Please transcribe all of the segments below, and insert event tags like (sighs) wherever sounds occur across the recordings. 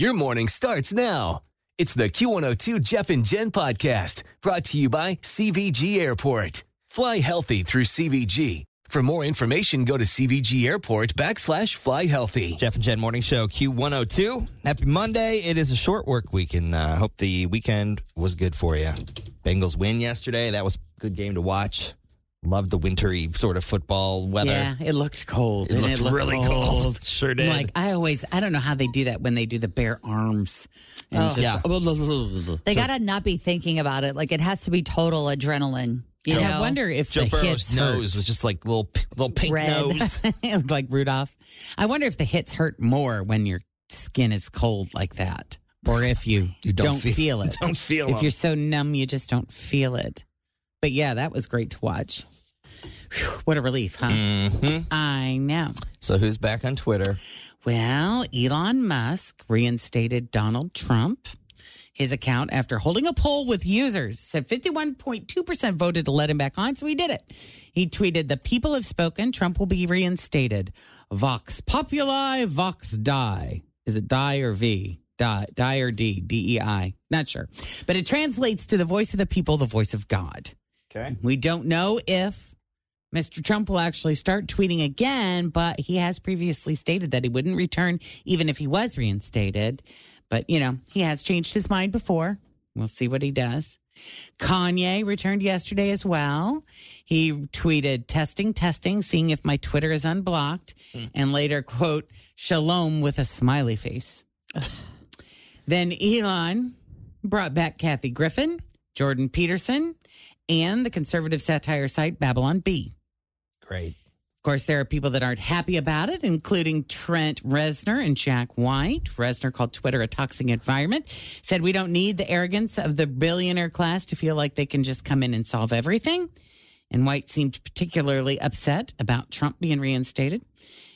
Your morning starts now. It's the Q102 Jeff and Jen podcast brought to you by CVG Airport. Fly healthy through CVG. For more information, go to CVG Airport backslash fly healthy. Jeff and Jen Morning Show Q102. Happy Monday. It is a short work week, and I uh, hope the weekend was good for you. Bengals win yesterday. That was a good game to watch. Love the wintry sort of football weather. Yeah, it looks cold. It and looked it looked really cold. (laughs) Sure did. Like I always, I don't know how they do that when they do the bare arms. And Oh. just, Yeah. They gotta not be thinking about it. Like it has to be total adrenaline. You And know? I wonder if Joe the Burrow's hits nose was just like little little pink Red. nose. (laughs) like Rudolph. I wonder if the hits hurt more when your skin is cold like that, or if you, You don't feel- it. don't feel (laughs) if 'em. you're so numb, you just don't feel it. But yeah, that was great to watch. Whew, what a relief, huh? hmm I know. So who's back on Twitter? Well, Elon Musk reinstated Donald Trump. His account, after holding a poll with users, said 51.2% voted to let him back on, so he did it. He tweeted, The people have spoken. Trump will be reinstated. Vox populi, vox die. Is it die or V? Die, die or D? D E I. Not sure. But it translates to the voice of the people, the voice of God. Okay. We don't know if Mr. Trump will actually start tweeting again, but he has previously stated that he wouldn't return even if he was reinstated. But, you know, he has changed his mind before. We'll see what he does. Kanye returned yesterday as well. He tweeted, testing, testing, seeing if my Twitter is unblocked, hmm. and later, quote, shalom with a smiley face. (sighs) then Elon brought back Kathy Griffin, Jordan Peterson, and the conservative satire site Babylon Bee. Great. Of course, there are people that aren't happy about it, including Trent Reznor and Jack White. Reznor called Twitter a toxic environment, said we don't need the arrogance of the billionaire class to feel like they can just come in and solve everything. And White seemed particularly upset about Trump being reinstated.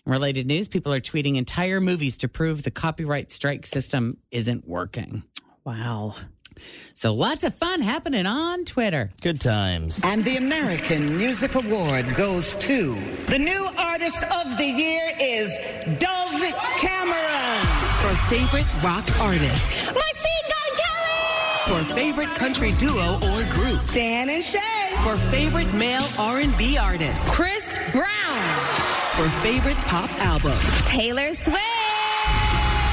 In related news, people are tweeting entire movies to prove the copyright strike system isn't working. wow. So lots of fun happening on Twitter. Good times. And the American Music Award goes to the new artist of the year is Dove Cameron. For favorite rock artist. Machine Gun Kelly. For favorite country duo or group. Dan and Shay. For favorite male R&B artist. Chris Brown. For favorite pop album. Taylor Swift.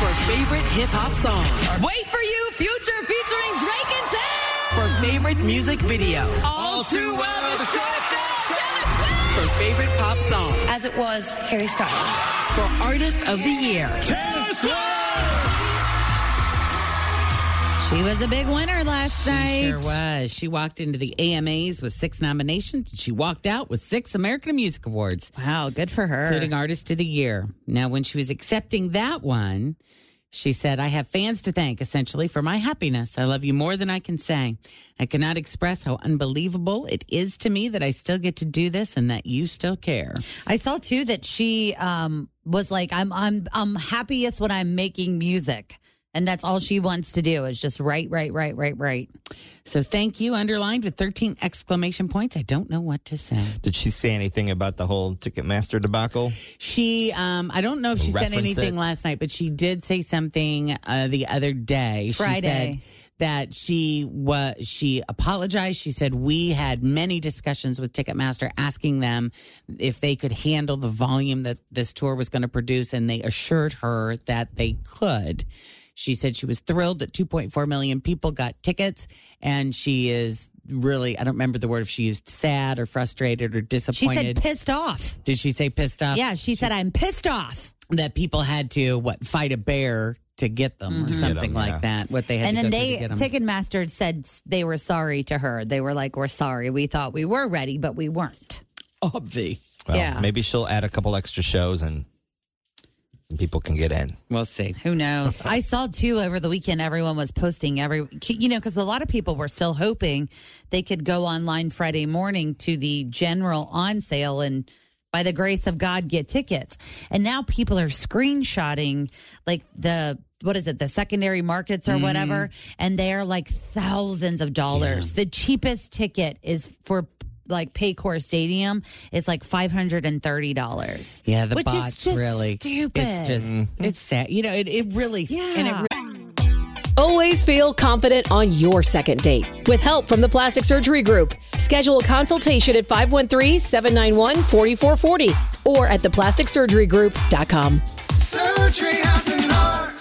For favorite hip hop song. Wait for you, Future featuring Drake and Tems. For favorite music video. All too well described. For favorite pop song. As it was Harry Styles. For artist of the year. She was a big winner last night. She sure was. She walked into the AMAs with six nominations. And she walked out with six American Music Awards, Wow, good for her. including Artist of the Year. Now, when she was accepting that one, she said, I have fans to thank essentially for my happiness. I love you more than I can say. I cannot express how unbelievable it is to me that I still get to do this and that you still care. I saw too that she um, was like, "I'm I'm I'm happiest when I'm making music." And that's all she wants to do is just write, write, write, write, write. So thank you, underlined with 13 exclamation points. I don't know what to say. Did she say anything about the whole Ticketmaster debacle? She, um, I don't know if she said anything it. last night, but she did say something uh, the other day. She Friday. said that she was she apologized. She said we had many discussions with Ticketmaster asking them if they could handle the volume that this tour was going to produce, and they assured her that they could. She said she was thrilled that 2.4 million people got tickets, and she is really, I don't remember the word if she used sad or frustrated or disappointed. She said pissed off. Did she say pissed off? Yeah, she said I'm pissed off. That people had to, what, fight a bear to get them or mm-hmm. something them, like yeah. that. What they had and to then they to get 'em. Ticketmaster said they were sorry to her. They were like, "We're sorry. We thought we were ready, but we weren't." Obvi. Well, Yeah. Maybe she'll add a couple extra shows and some people can get in. We'll see. Who knows? (laughs) I saw too over the weekend. Everyone was posting every, you know, because a lot of people were still hoping they could go online Friday morning to the general on sale and. By the grace of God, get tickets. And now people are screenshotting like the what is it, the secondary markets or mm. whatever, and they're like thousands of dollars. The cheapest ticket is for like Paycor Stadium is like five hundred and thirty dollars. Yeah, the which is bots just really. stupid. It's just, mm-hmm. it's sad. You know, it, it really, and it Yeah. Always feel confident on your second date. With help from the Plastic Surgery Group, schedule a consultation at 513-791-4440 or at theplasticsurgerygroup.com. Surgery has an art.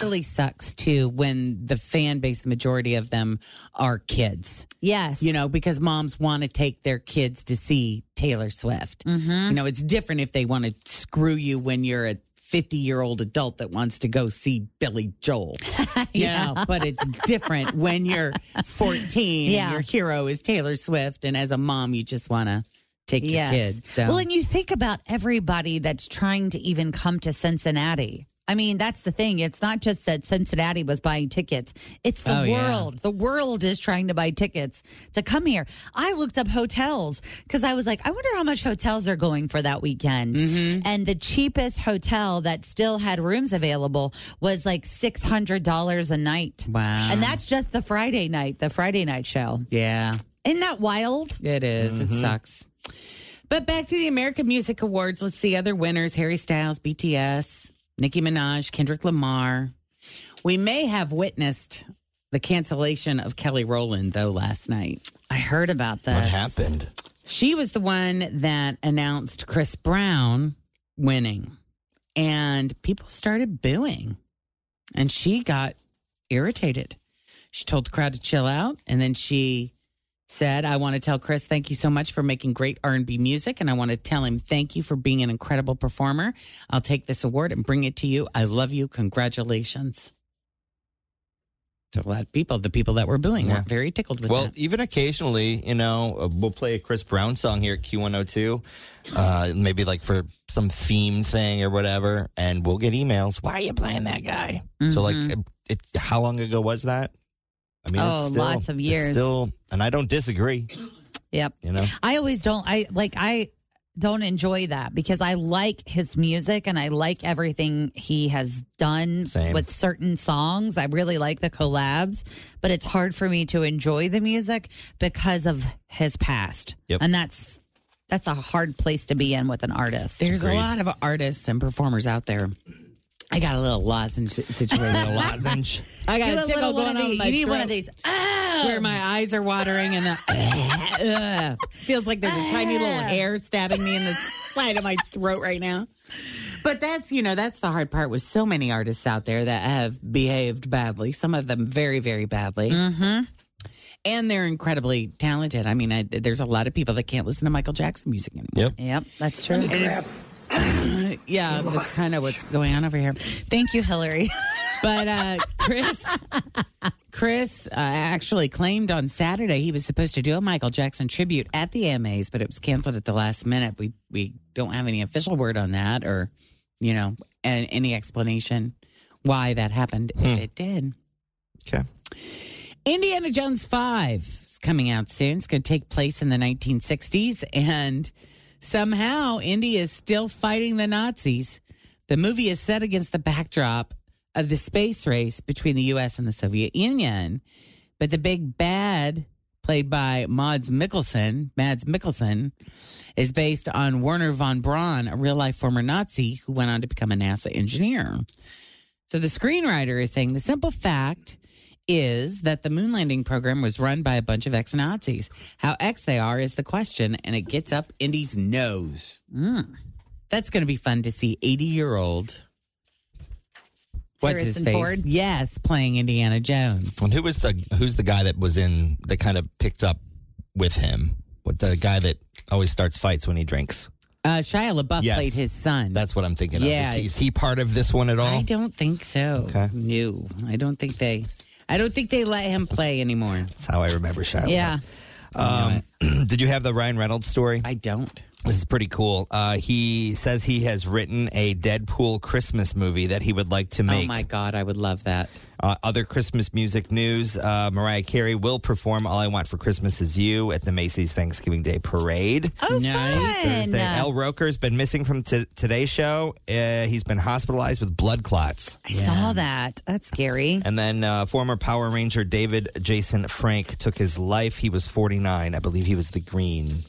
Really sucks too when the fan base, the majority of them are kids. Yes. You know, because moms want to take their kids to see Taylor Swift. Mm-hmm. You know, it's different if they want to screw you when you're a 50 year old adult that wants to go see Billy Joel. (laughs) yeah. but it's different when you're 14 Yeah. and your hero is Taylor Swift. And as a mom, you just want to take your Yes. kids. So. Well, and you think about everybody that's trying to even come to Cincinnati. I mean, that's the thing. It's not just that Cincinnati was buying tickets. It's the Oh, yeah. world. The world is trying to buy tickets to come here. I looked up hotels because I was like, I wonder how much hotels are going for that weekend. Mm-hmm. And the cheapest hotel that still had rooms available was like $600 a night. Wow. And that's just the Friday night, the Friday night show. yeah. Isn't that wild? It is. It sucks. But back to the American Music Awards. Let's see other winners Harry Styles, BTS, Nicki Minaj, Kendrick Lamar. We may have witnessed the cancellation of Kelly Rowland, though, last night. I heard about that. What happened? She was the one that announced Chris Brown winning, and people started booing, and she got irritated. She told the crowd to chill out, and then she said, "I want to tell Chris thank you so much for making great R&B music, and I want to tell him thank you for being an incredible performer. I'll take this award and bring it to you. I love you. Congratulations." To a lot of people, the people that were booing Yeah. were very tickled with Well, that. Well, even occasionally, you know, uh, we'll play a Chris Brown song here at Q102, uh, maybe like for some theme thing or whatever, and we'll get emails. Why are you playing that guy? So, like, Mm-hmm. it, how long ago was that? I mean, Oh, it's still, lots of it's years. still, and I don't disagree. Yep. You know, I always don't I like I don't enjoy that because I like his music and I like everything he has done Same. with certain songs. I really like the collabs, but it's hard for me to enjoy the music because of his past. Yep. And that's that's a hard place to be in with an artist. There's Agreed. a lot of artists and performers out there. I got a little lozenge si- situation. (laughs) lozenge. I got Do a a tickle little going of on. these. my You need one of these. Ah! Where my eyes are watering and the, Ugh. (laughs) feels like there's a tiny little hair stabbing me in the side of my throat right now. But that's you know that's the hard part with so many artists out there that have behaved badly. Some of them very very badly. Mm-hmm. And they're incredibly talented. I mean, I, there's a lot of people that can't listen to Michael Jackson music anymore. Yep. Yep, that's true. (clears throat) Yeah, that's kind of what's going on over here. Thank you, Hillary. (laughs) But uh, Chris, Chris uh, actually claimed on Saturday he was supposed to do a Michael Jackson tribute at the AMAs, but it was canceled at the last minute. We we don't have any official word on that, or you know, and any explanation why that happened if it did. Okay. Indiana Jones 5 is coming out soon. It's going to take place in the 1960s, and somehow Indy is still fighting the Nazis. The movie is set against the backdrop of the space race between the U.S. and the Soviet Union. But the big bad, played by Mads Mikkelsen, Mads Mikkelsen, is based on Wernher von Braun, a real life former Nazi who went on to become a NASA engineer. So the screenwriter is saying the simple fact is that the moon landing program was run by a bunch of ex Nazis. How ex they are is the question, and it gets up Indy's nose. Mm. That's going to be fun to see 80 year old. What's his face? Ford? Yes, playing Indiana Jones. And who was the who's the guy that was in that kind of picked up with him? What the guy that always starts fights when he drinks? Uh, Shia LaBeouf Yes. played his son. That's what I'm thinking Yeah. of. Is he, is he part of this one at all? I don't think so. Okay. No, I don't think they. I don't think they let him play anymore. That's how I remember Shia. Yeah. Um, (clears throat) did you have the Ryan Reynolds story? I don't. This is pretty cool. Uh, he says he has written a Deadpool Christmas movie that he would like to make. Oh my god, I would love that. Uh, other Christmas music news: uh, Mariah Carey will perform "All I Want for Christmas Is You" at the Macy's Thanksgiving Day Parade. Oh, Nice. Thursday. fun. Al Roker's been missing from t- today's show. Uh, he's been hospitalized with blood clots. I saw that. That's scary. And then uh, former Power Ranger David Jason Frank took his life. He was 49. I believe he was the green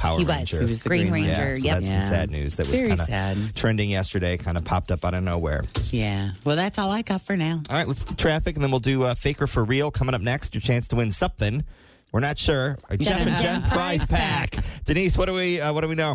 Power He was. Ranger. He was the Green, Green Ranger. Yeah, so yep. that's Yeah. some sad news that was kind of trending yesterday, kind of popped up out of nowhere. Yeah. Well, that's all I got for now. All right, let's do traffic, and then we'll do uh, Faker for Real coming up next. Your chance to win something. We're not sure. (laughs) A Jeff and Jen prize pack. Denise, what do we uh, what do we know?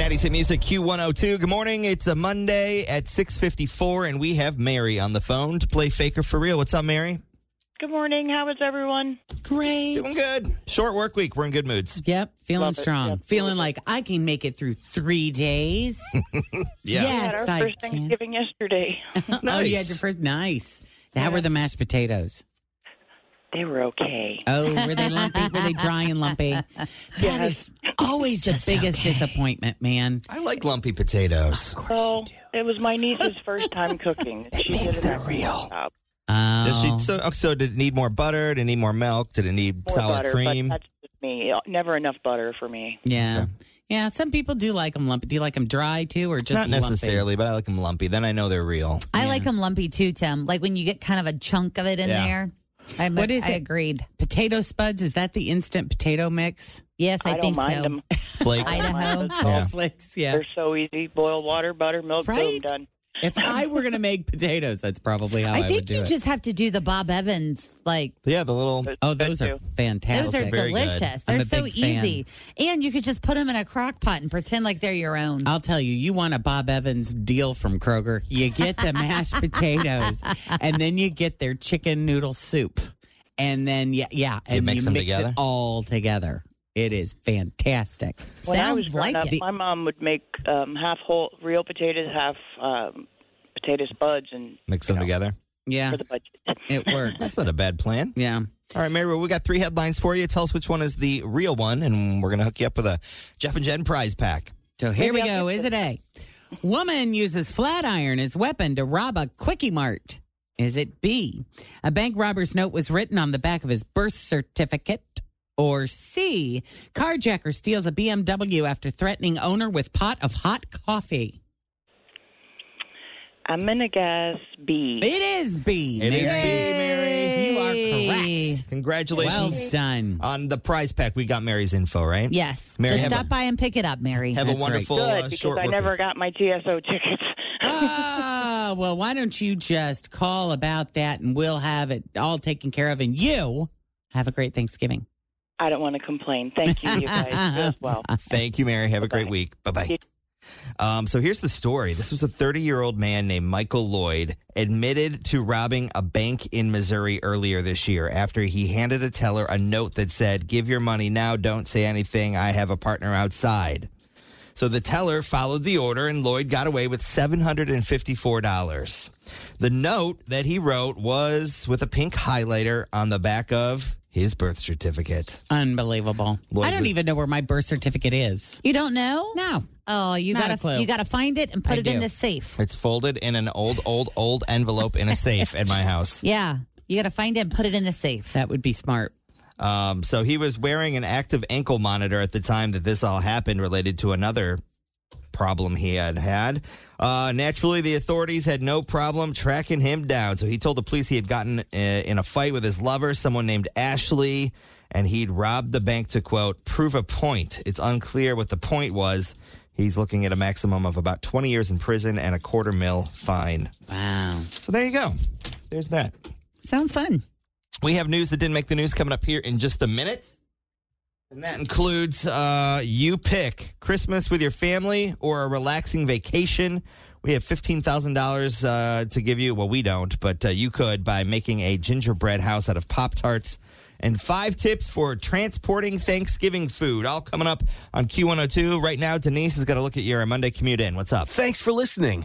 Cincinnati's Hit Music Q102. Good morning. It's a Monday at 654, and we have Mary on the phone to play Faker for Real. What's up, Mary? Good morning. How is everyone? Great. Doing good. Short work week. We're in good moods. Yep. Feeling Love strong. Yep. Feeling like I can make it through three days. (laughs) Yeah. We Yes, had our I first can. Thanksgiving yesterday. (laughs) Oh, you had your first. Nice. How were the mashed potatoes? They were okay. Oh, were they lumpy? were they dry and lumpy? (laughs) That is (laughs) always the biggest disappointment, man. I like lumpy potatoes. Of course Well, it was my niece's first time cooking. (laughs) she means did they're an real. job. Oh. Does she, so, oh, so did it need more butter? Did it need more milk? Did it need More sour butter, cream? But that's just me. Never enough butter for me. yeah. Yeah, some people do like them lumpy. Do you like them dry too, or just Not lumpy? necessarily, but I like them lumpy. Then I know they're real. I like them lumpy too, Tim. Like when you get kind of a chunk of it in Yeah. there. I'm, What is I it? agreed. Potato Buds? Is that the instant potato mix? Yes, I, I, don't think mind so. them. (laughs) Flakes. Idaho. Yeah. All flakes, yeah. They're so easy. Boil water, butter, milk, boom, done. If (laughs) I were going to make potatoes, that's probably how I, I would think do you it. just have to do the Bob Evans like Yeah, the little. oh, those are fantastic. those are Very good. delicious. I'm They're a so big fan. easy. And you could just put them in a crock pot and pretend like they're your own. I'll tell you, you want a Bob Evans deal from Kroger. You get the mashed (laughs) potatoes, and then you get their chicken noodle soup, and then yeah, yeah, and mix them together? it all together. It is fantastic. When I was growing like up, it. my mom would make um, half whole real potatoes, half um, Potato Buds, and Mix them know, together. Yeah, for the budget. (laughs) it works. That's not a bad plan. Yeah. All right, Mary, well, we got three headlines for you. Tell us which one is the real one, and we're going to hook you up with a Jeff and Jen prize pack. So here we Maybe I'll go. Is it A? Woman uses flat iron as weapon to rob a quickie mart. Is it B? A bank robber's note was written on the back of his birth certificate. Or C? Carjacker steals a BMW after threatening owner with pot of hot coffee. I'm gonna guess B. It is B. It is Mary. B, Mary. You are correct. Congratulations Well done. on the prize pack. We got Mary's info, right? yes. Mary, just stop a- by and pick it up, Mary. Have a That's right. wonderful Good uh, because I never got my TSO tickets. (laughs) Ah, well, why don't you just call about that and we'll have it all taken care of and you have a great Thanksgiving. I don't want to complain. Thank you, you guys. As (laughs) well. Thank you, Mary. Have a great week. Bye bye. Um, so here's the story. This was a 30 year old man named Michael Lloyd admitted to robbing a bank in Missouri earlier this year after he handed a teller a note that said, Give your money now, don't say anything. I have a partner outside. So the teller followed the order, and Lloyd got away with $754. The note that he wrote was with a pink highlighter on the back of his birth certificate. Unbelievable. Lloyd I don't was- even know where my birth certificate is. You don't know? No. Oh, you Not a gotta clue. you gotta find it and put I it in do. the safe. It's folded in an old, old, old envelope in a safe at my house. (laughs) Yeah, you gotta find it and put it in the safe. That would be smart. Um, so he was wearing an active ankle monitor at the time that this all happened, related to another problem he had had. Uh, naturally, the authorities had no problem tracking him down. So he told the police he had gotten uh, in a fight with his lover, someone named Ashley, and he'd robbed the bank to quote prove a point. It's unclear what the point was. He's looking at a maximum of about 20 years in prison and a quarter mil fine. Wow. So there you go. There's that. Sounds fun. We have news that didn't make the news coming up here in just a minute. And that includes uh, you pick Christmas with your family or a relaxing vacation. We have $15,000 uh, to give you. Well, we don't, but uh, you could by making a gingerbread house out of Pop Tarts. And five tips for transporting Thanksgiving food. All coming up on Q102. Right now, Denise has got to look at your Monday commute in. What's up? Thanks for listening